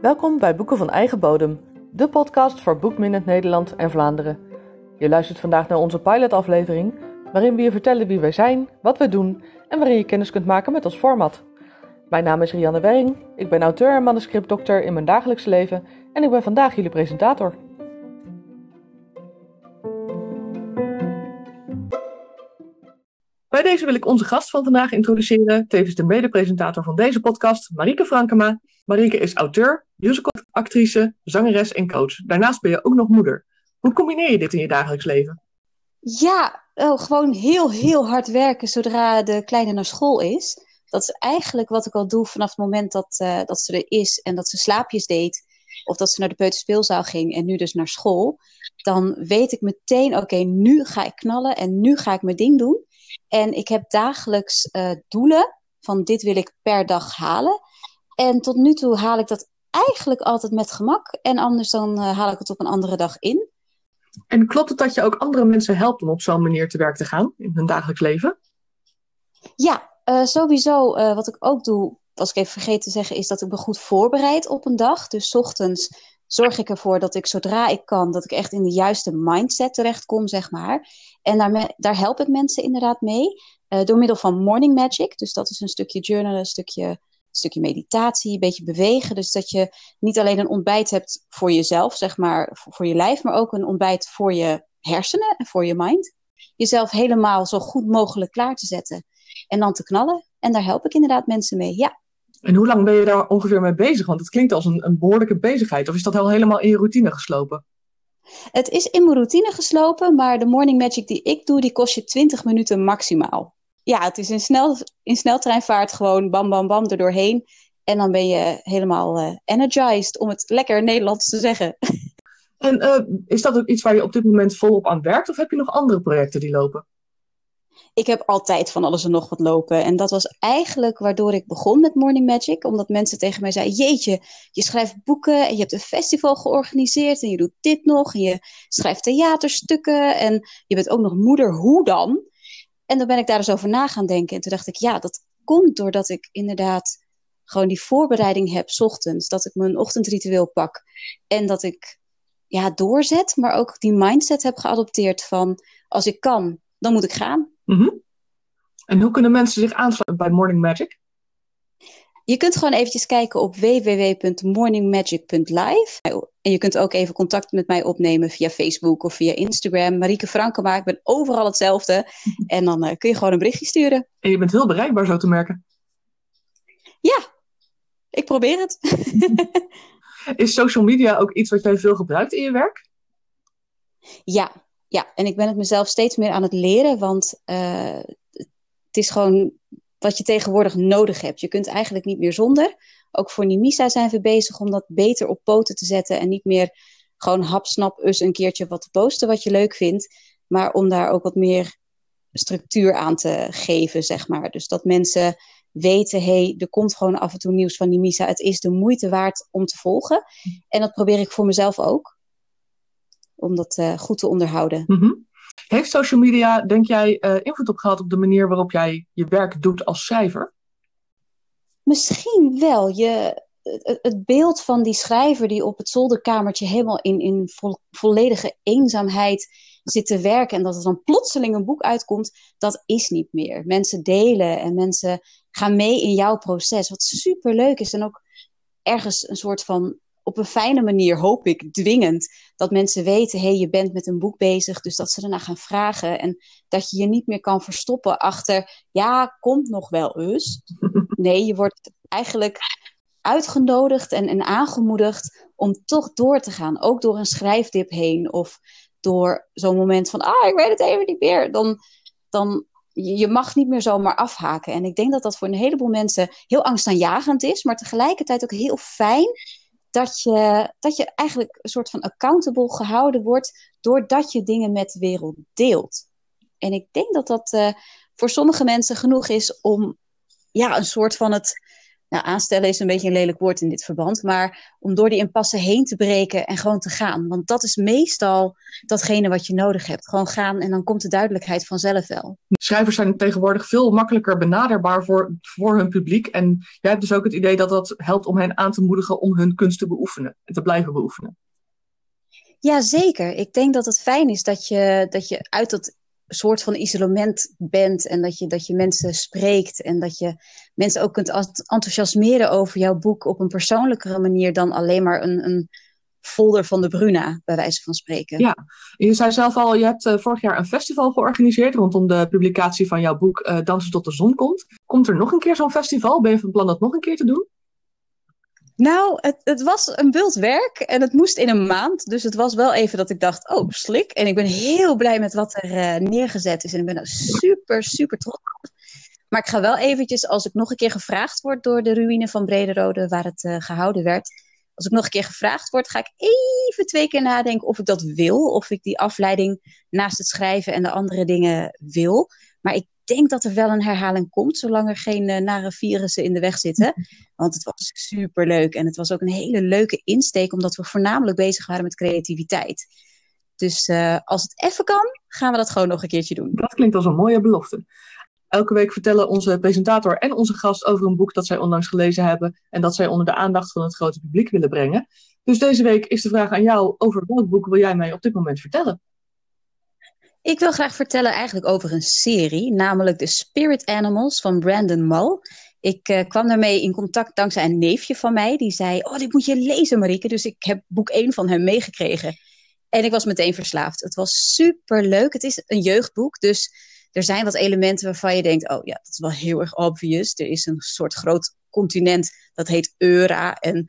Welkom bij Boeken van Eigen Bodem, de podcast voor Boekminend Nederland en Vlaanderen. Je luistert vandaag naar onze pilotaflevering, waarin we je vertellen wie wij zijn, wat we doen en waarin je kennis kunt maken met ons format. Mijn naam is Rianne Wering, ik ben auteur en manuscriptdokter in mijn dagelijkse leven en ik ben vandaag jullie presentator. Bij deze wil ik onze gast van vandaag introduceren, tevens de mede-presentator van deze podcast, Marieke Frankema. Marieke is auteur, musicalactrice, zangeres en coach. Daarnaast ben je ook nog moeder. Hoe combineer je dit in je dagelijks leven? Ja, gewoon heel, heel hard werken zodra de kleine naar school is. Dat is eigenlijk wat ik al doe vanaf het moment dat, uh, dat ze er is en dat ze slaapjes deed. Of dat ze naar de peuterspeelzaal ging en nu dus naar school. Dan weet ik meteen, oké, nu ga ik knallen en nu ga ik mijn ding doen. En ik heb dagelijks uh, doelen van dit wil ik per dag halen. En tot nu toe haal ik dat eigenlijk altijd met gemak. En anders dan uh, haal ik het op een andere dag in. En klopt het dat je ook andere mensen helpt om op zo'n manier te werk te gaan in hun dagelijks leven? Ja, uh, sowieso. Uh, wat ik ook doe, was ik even vergeten te zeggen, is dat ik me goed voorbereid op een dag. Dus ochtends zorg ik ervoor dat ik zodra ik kan, dat ik echt in de juiste mindset terechtkom, zeg maar. En daar, daar help ik mensen inderdaad mee. Uh, door middel van morning magic. Dus dat is een stukje journalen, een stukje stukje meditatie, een beetje bewegen. Dus dat je niet alleen een ontbijt hebt voor jezelf, zeg maar, voor je lijf, maar ook een ontbijt voor je hersenen en voor je mind. Jezelf helemaal zo goed mogelijk klaar te zetten en dan te knallen. En daar help ik inderdaad mensen mee, ja. En hoe lang ben je daar ongeveer mee bezig? Want het klinkt als een, een behoorlijke bezigheid. Of is dat al helemaal in je routine geslopen? Het is in mijn routine geslopen, maar de morning magic die ik doe, die kost je 20 minuten maximaal ja, het is in, snel, in sneltreinvaart gewoon bam, bam, bam er doorheen. En dan ben je helemaal uh, energized, om het lekker Nederlands te zeggen. En uh, is dat ook iets waar je op dit moment volop aan werkt? Of heb je nog andere projecten die lopen? Ik heb altijd van alles en nog wat lopen. En dat was eigenlijk waardoor ik begon met Morning Magic. Omdat mensen tegen mij zeiden: Jeetje, je schrijft boeken en je hebt een festival georganiseerd. En je doet dit nog. En je schrijft theaterstukken. En je bent ook nog moeder. Hoe dan? En dan ben ik daar eens over na gaan denken. En toen dacht ik, ja, dat komt doordat ik inderdaad gewoon die voorbereiding heb, ochtends. Dat ik mijn ochtendritueel pak. En dat ik ja, doorzet, maar ook die mindset heb geadopteerd van als ik kan, dan moet ik gaan. Mm -hmm. En hoe kunnen mensen zich aansluiten bij Morning Magic? Je kunt gewoon eventjes kijken op www.morningmagic.live. En je kunt ook even contact met mij opnemen via Facebook of via Instagram. Marieke Frankema, ik ben overal hetzelfde. En dan uh, kun je gewoon een berichtje sturen. En je bent heel bereikbaar zo te merken. Ja, ik probeer het. Is social media ook iets wat jij veel gebruikt in je werk? Ja, ja. en ik ben het mezelf steeds meer aan het leren. Want uh, het is gewoon wat je tegenwoordig nodig hebt. Je kunt eigenlijk niet meer zonder. Ook voor Nimisa zijn we bezig om dat beter op poten te zetten. En niet meer gewoon hapsnap eens een keertje wat te posten wat je leuk vindt. Maar om daar ook wat meer structuur aan te geven, zeg maar. Dus dat mensen weten, hé, hey, er komt gewoon af en toe nieuws van Nimisa. Het is de moeite waard om te volgen. En dat probeer ik voor mezelf ook. Om dat uh, goed te onderhouden. Mm -hmm. Heeft social media, denk jij, uh, invloed op gehad op de manier waarop jij je werk doet als schrijver? Misschien wel. Je, het beeld van die schrijver die op het zolderkamertje helemaal in, in vo volledige eenzaamheid zit te werken en dat er dan plotseling een boek uitkomt, dat is niet meer. Mensen delen en mensen gaan mee in jouw proces, wat super leuk is en ook ergens een soort van op een fijne manier, hoop ik, dwingend. Dat mensen weten, hé, hey, je bent met een boek bezig. Dus dat ze ernaar gaan vragen. En dat je je niet meer kan verstoppen achter, ja, komt nog wel eens. Nee, je wordt eigenlijk uitgenodigd en, en aangemoedigd om toch door te gaan. Ook door een schrijfdip heen of door zo'n moment van, ah, ik weet het even niet meer. Dan, dan je mag niet meer zomaar afhaken. En ik denk dat dat voor een heleboel mensen heel angstaanjagend is, maar tegelijkertijd ook heel fijn dat je, dat je eigenlijk een soort van accountable gehouden wordt doordat je dingen met de wereld deelt. En ik denk dat dat uh, voor sommige mensen genoeg is om ja, een soort van het nou, aanstellen is een beetje een lelijk woord in dit verband, maar om door die impasse heen te breken en gewoon te gaan. Want dat is meestal datgene wat je nodig hebt. Gewoon gaan en dan komt de duidelijkheid vanzelf wel. Schrijvers zijn tegenwoordig veel makkelijker benaderbaar voor, voor hun publiek. En jij hebt dus ook het idee dat dat helpt om hen aan te moedigen om hun kunst te beoefenen en te blijven beoefenen. Ja, zeker. Ik denk dat het fijn is dat je, dat je uit dat soort van isolement bent en dat je, dat je mensen spreekt en dat je mensen ook kunt enthousiasmeren over jouw boek op een persoonlijkere manier dan alleen maar een, een folder van de Bruna, bij wijze van spreken. Ja, je zei zelf al, je hebt uh, vorig jaar een festival georganiseerd rondom de publicatie van jouw boek uh, Dansen tot de zon komt. Komt er nog een keer zo'n festival? Ben je van plan dat nog een keer te doen? Nou, het, het was een wild werk en het moest in een maand. Dus het was wel even dat ik dacht, oh, slik. En ik ben heel blij met wat er uh, neergezet is. En ik ben er super, super trots op. Maar ik ga wel eventjes, als ik nog een keer gevraagd word door de ruïne van Brederode, waar het uh, gehouden werd. Als ik nog een keer gevraagd word, ga ik even twee keer nadenken of ik dat wil. Of ik die afleiding naast het schrijven en de andere dingen wil. Maar ik denk dat er wel een herhaling komt, zolang er geen uh, nare virussen in de weg zitten. Want het was super leuk en het was ook een hele leuke insteek, omdat we voornamelijk bezig waren met creativiteit. Dus uh, als het even kan, gaan we dat gewoon nog een keertje doen. Dat klinkt als een mooie belofte. Elke week vertellen onze presentator en onze gast over een boek dat zij onlangs gelezen hebben en dat zij onder de aandacht van het grote publiek willen brengen. Dus deze week is de vraag aan jou: over welk boek wil jij mij op dit moment vertellen? Ik wil graag vertellen eigenlijk over een serie, namelijk The Spirit Animals van Brandon Mull. Ik uh, kwam daarmee in contact dankzij een neefje van mij. Die zei, oh, dit moet je lezen, Marieke. Dus ik heb boek 1 van hem meegekregen. En ik was meteen verslaafd. Het was super leuk. Het is een jeugdboek, dus er zijn wat elementen waarvan je denkt, oh ja, dat is wel heel erg obvious. Er is een soort groot continent, dat heet Eura. En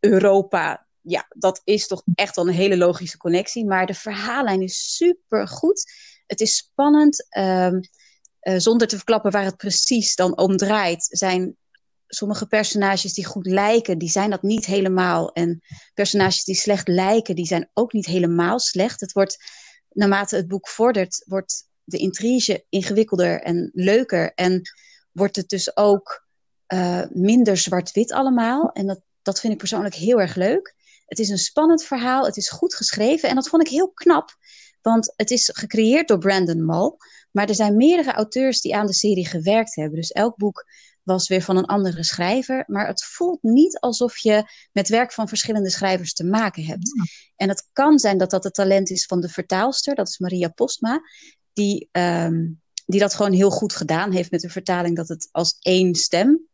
Europa, ja, dat is toch echt wel een hele logische connectie. Maar de verhaallijn is super goed. Het is spannend. Um, uh, zonder te verklappen waar het precies dan om draait, zijn sommige personages die goed lijken, die zijn dat niet helemaal. En personages die slecht lijken, die zijn ook niet helemaal slecht. Het wordt, naarmate het boek vordert, wordt de intrige ingewikkelder en leuker. En wordt het dus ook uh, minder zwart-wit allemaal. En dat, dat vind ik persoonlijk heel erg leuk. Het is een spannend verhaal, het is goed geschreven en dat vond ik heel knap. Want het is gecreëerd door Brandon Mull. Maar er zijn meerdere auteurs die aan de serie gewerkt hebben. Dus elk boek was weer van een andere schrijver. Maar het voelt niet alsof je met werk van verschillende schrijvers te maken hebt. En het kan zijn dat dat het talent is van de vertaalster, dat is Maria Postma. Die, um, die dat gewoon heel goed gedaan heeft met de vertaling, dat het als één stem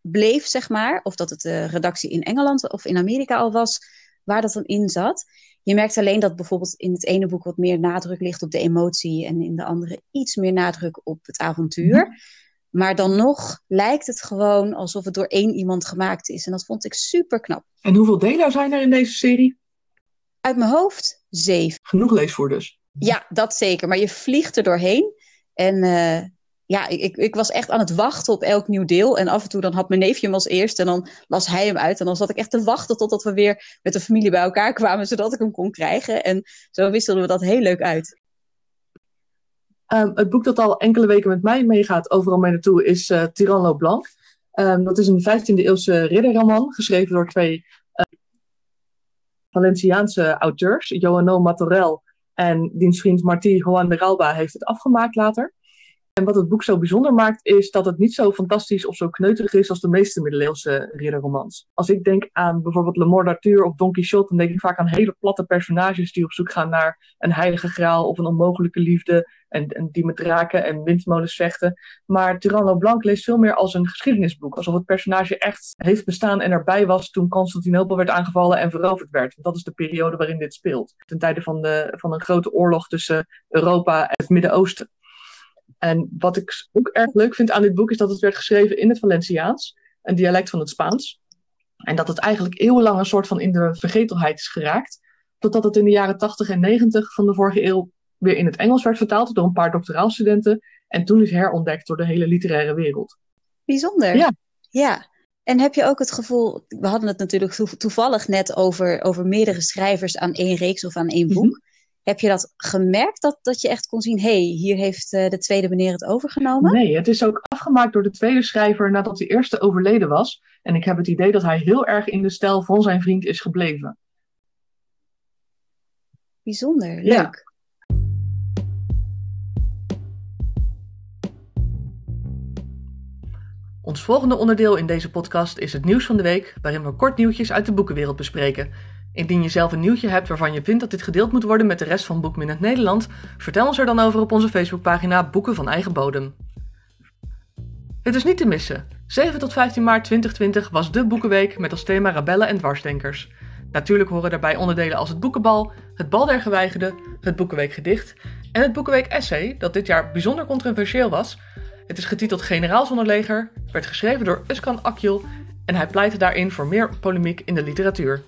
bleef, zeg maar. Of dat het de redactie in Engeland of in Amerika al was, waar dat dan in zat. Je merkt alleen dat bijvoorbeeld in het ene boek wat meer nadruk ligt op de emotie en in de andere iets meer nadruk op het avontuur. Mhm. Maar dan nog lijkt het gewoon alsof het door één iemand gemaakt is. En dat vond ik super knap. En hoeveel delen zijn er in deze serie? Uit mijn hoofd zeven. Genoeg leesvoer dus. Ja, dat zeker. Maar je vliegt er doorheen. En uh, ja, ik, ik was echt aan het wachten op elk nieuw deel. En af en toe dan had mijn neefje hem als eerst en dan las hij hem uit. En dan zat ik echt te wachten totdat we weer met de familie bij elkaar kwamen, zodat ik hem kon krijgen. En zo wisselden we dat heel leuk uit. Um, het boek dat al enkele weken met mij meegaat, overal mee naartoe, is uh, Tyranno Blanc. Um, dat is een 15e eeuwse ridderroman, geschreven door twee uh, Valenciaanse auteurs, Johanno Matorel en diens vriend Martí Juan de Ralba heeft het afgemaakt later. En wat het boek zo bijzonder maakt, is dat het niet zo fantastisch of zo kneuterig is als de meeste middeleeuwse ridderromans. Als ik denk aan bijvoorbeeld Le Mort d'Arthur of Don Quixote, dan denk ik vaak aan hele platte personages die op zoek gaan naar een heilige graal of een onmogelijke liefde. En, en die met draken en windmolens vechten. Maar Tyranno Blanc leest veel meer als een geschiedenisboek. Alsof het personage echt heeft bestaan en erbij was toen Constantinopel werd aangevallen en veroverd werd. Dat is de periode waarin dit speelt. Ten tijde van, de, van een grote oorlog tussen Europa en het Midden-Oosten. En wat ik ook erg leuk vind aan dit boek is dat het werd geschreven in het Valenciaans, een dialect van het Spaans. En dat het eigenlijk eeuwenlang een soort van in de vergetelheid is geraakt. Totdat het in de jaren 80 en 90 van de vorige eeuw weer in het Engels werd vertaald door een paar doctoraalstudenten. En toen is herontdekt door de hele literaire wereld. Bijzonder. Ja. Ja. En heb je ook het gevoel, we hadden het natuurlijk toevallig net over, over meerdere schrijvers aan één reeks of aan één boek. Mm -hmm. Heb je dat gemerkt, dat, dat je echt kon zien, hé, hey, hier heeft de tweede meneer het overgenomen? Nee, het is ook afgemaakt door de tweede schrijver nadat de eerste overleden was. En ik heb het idee dat hij heel erg in de stijl van zijn vriend is gebleven. Bijzonder, leuk. Ja. Ons volgende onderdeel in deze podcast is het nieuws van de week, waarin we kort nieuwtjes uit de boekenwereld bespreken. Indien je zelf een nieuwtje hebt waarvan je vindt dat dit gedeeld moet worden met de rest van Boekminute Nederland, vertel ons er dan over op onze Facebookpagina Boeken van Eigen Bodem. Het is niet te missen. 7 tot 15 maart 2020 was de Boekenweek met als thema Rebellen en Dwarsdenkers. Natuurlijk horen daarbij onderdelen als het Boekenbal, het Bal der Geweigerden, het Boekenweek Gedicht en het Boekenweek Essay, dat dit jaar bijzonder controversieel was. Het is getiteld Generaal zonder leger, werd geschreven door Uskan Akjul en hij pleitte daarin voor meer polemiek in de literatuur.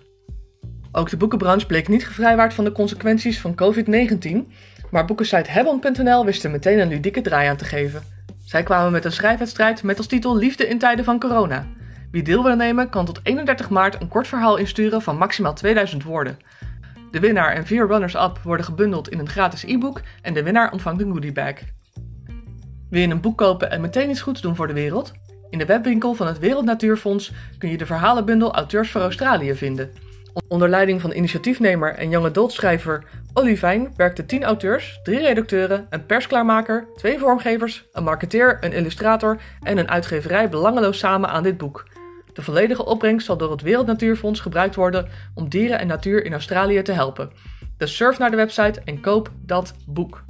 Ook de boekenbranche bleek niet gevrijwaard van de consequenties van COVID-19, maar boekensite Hebon.nl wist er meteen een ludieke draai aan te geven. Zij kwamen met een schrijfwedstrijd met als titel Liefde in tijden van corona. Wie deel wil nemen kan tot 31 maart een kort verhaal insturen van maximaal 2000 woorden. De winnaar en vier runners-up worden gebundeld in een gratis e-book en de winnaar ontvangt een goodiebag. Wil je een boek kopen en meteen iets goeds doen voor de wereld? In de webwinkel van het Wereld Natuurfonds kun je de verhalenbundel Auteurs voor Australië vinden. Onder leiding van initiatiefnemer en young adult schrijver Olivijn werkten 10 auteurs, 3 redacteuren, een persklaarmaker, twee vormgevers, een marketeer, een illustrator en een uitgeverij belangeloos samen aan dit boek. De volledige opbrengst zal door het Wereld Natuurfonds gebruikt worden om dieren en natuur in Australië te helpen. Dus surf naar de website en koop dat boek.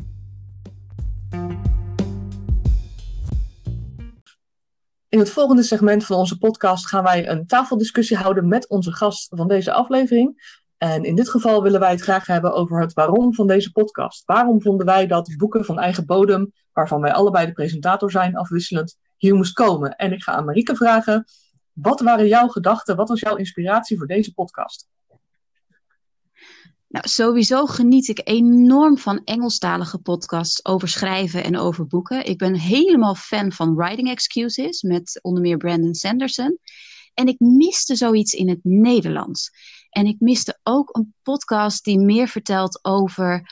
In het volgende segment van onze podcast gaan wij een tafeldiscussie houden met onze gast van deze aflevering. En in dit geval willen wij het graag hebben over het waarom van deze podcast. Waarom vonden wij dat boeken van eigen bodem, waarvan wij allebei de presentator zijn, afwisselend, hier moest komen? En ik ga aan Marieke vragen, wat waren jouw gedachten, wat was jouw inspiratie voor deze podcast? Nou, sowieso geniet ik enorm van Engelstalige podcasts over schrijven en over boeken. Ik ben helemaal fan van Writing Excuses met onder meer Brandon Sanderson. En ik miste zoiets in het Nederlands. En ik miste ook een podcast die meer vertelt over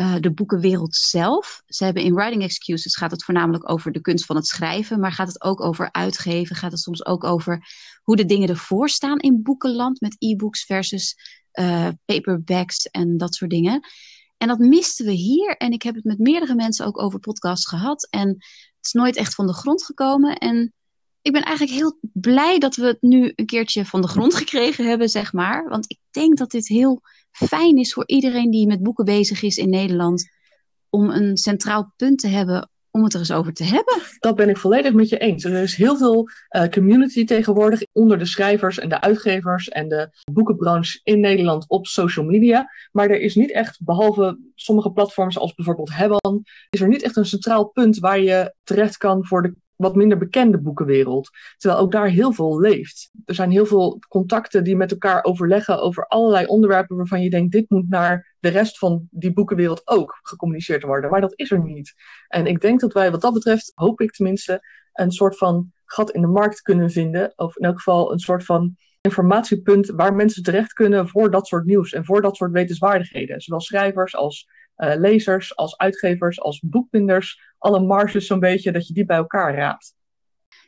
uh, de boekenwereld zelf. Ze hebben in Writing Excuses gaat het voornamelijk over de kunst van het schrijven, maar gaat het ook over uitgeven, gaat het soms ook over hoe de dingen ervoor staan in boekenland met e-books versus uh, paperbacks en dat soort dingen. En dat misten we hier. En ik heb het met meerdere mensen ook over podcasts gehad. En het is nooit echt van de grond gekomen. En ik ben eigenlijk heel blij dat we het nu een keertje van de grond gekregen hebben, zeg maar. Want ik denk dat dit heel fijn is voor iedereen die met boeken bezig is in Nederland. Om een centraal punt te hebben om het er eens over te hebben. Dat ben ik volledig met je eens. Er is heel veel uh, community tegenwoordig onder de schrijvers en de uitgevers en de boekenbranche in Nederland op social media. Maar er is niet echt, behalve sommige platforms als bijvoorbeeld Hebban, is er niet echt een centraal punt waar je terecht kan voor de wat minder bekende boekenwereld. Terwijl ook daar heel veel leeft. Er zijn heel veel contacten die met elkaar overleggen over allerlei onderwerpen waarvan je denkt, dit moet naar de rest van die boekenwereld ook gecommuniceerd worden. Maar dat is er niet. En ik denk dat wij wat dat betreft, hoop ik tenminste, een soort van gat in de markt kunnen vinden. Of in elk geval een soort van informatiepunt waar mensen terecht kunnen voor dat soort nieuws en voor dat soort wetenswaardigheden. Zowel schrijvers als uh, lezers, als uitgevers, als boekbinders, alle marges zo'n beetje, dat je die bij elkaar raapt.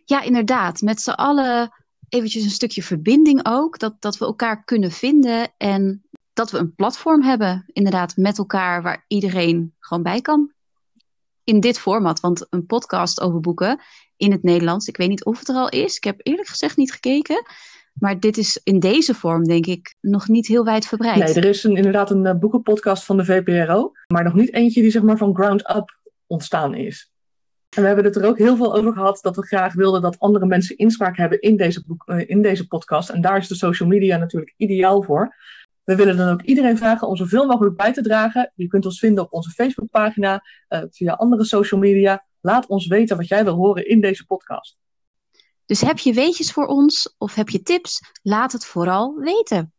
Ja, inderdaad. Met z'n allen eventjes een stukje verbinding ook. Dat, dat we elkaar kunnen vinden en dat we een platform hebben, inderdaad, met elkaar waar iedereen gewoon bij kan. In dit format, want een podcast over boeken in het Nederlands, ik weet niet of het er al is. Ik heb eerlijk gezegd niet gekeken. Maar dit is in deze vorm, denk ik, nog niet heel wijdverbreid. Nee, er is een, inderdaad een uh, boekenpodcast van de VPRO. Maar nog niet eentje die zeg maar van ground up ontstaan is. En we hebben het er ook heel veel over gehad dat we graag wilden dat andere mensen inspraak hebben in deze, boek, uh, in deze podcast. En daar is de social media natuurlijk ideaal voor. We willen dan ook iedereen vragen om zoveel mogelijk bij te dragen. Je kunt ons vinden op onze Facebookpagina, uh, via andere social media. Laat ons weten wat jij wil horen in deze podcast. Dus heb je weetjes voor ons of heb je tips? Laat het vooral weten.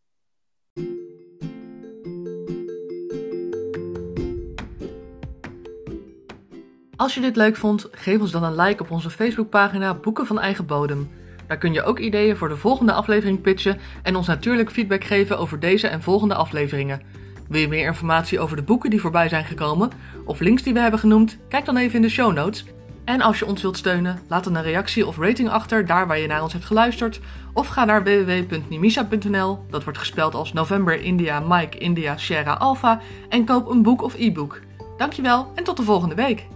Als je dit leuk vond, geef ons dan een like op onze Facebookpagina Boeken van Eigen Bodem. Daar kun je ook ideeën voor de volgende aflevering pitchen en ons natuurlijk feedback geven over deze en volgende afleveringen. Wil je meer informatie over de boeken die voorbij zijn gekomen of links die we hebben genoemd? Kijk dan even in de show notes. En als je ons wilt steunen, laat dan een reactie of rating achter daar waar je naar ons hebt geluisterd. Of ga naar www.nimisa.nl, dat wordt gespeld als November India Mike India Sierra Alpha, en koop een boek of e-book. Dankjewel en tot de volgende week!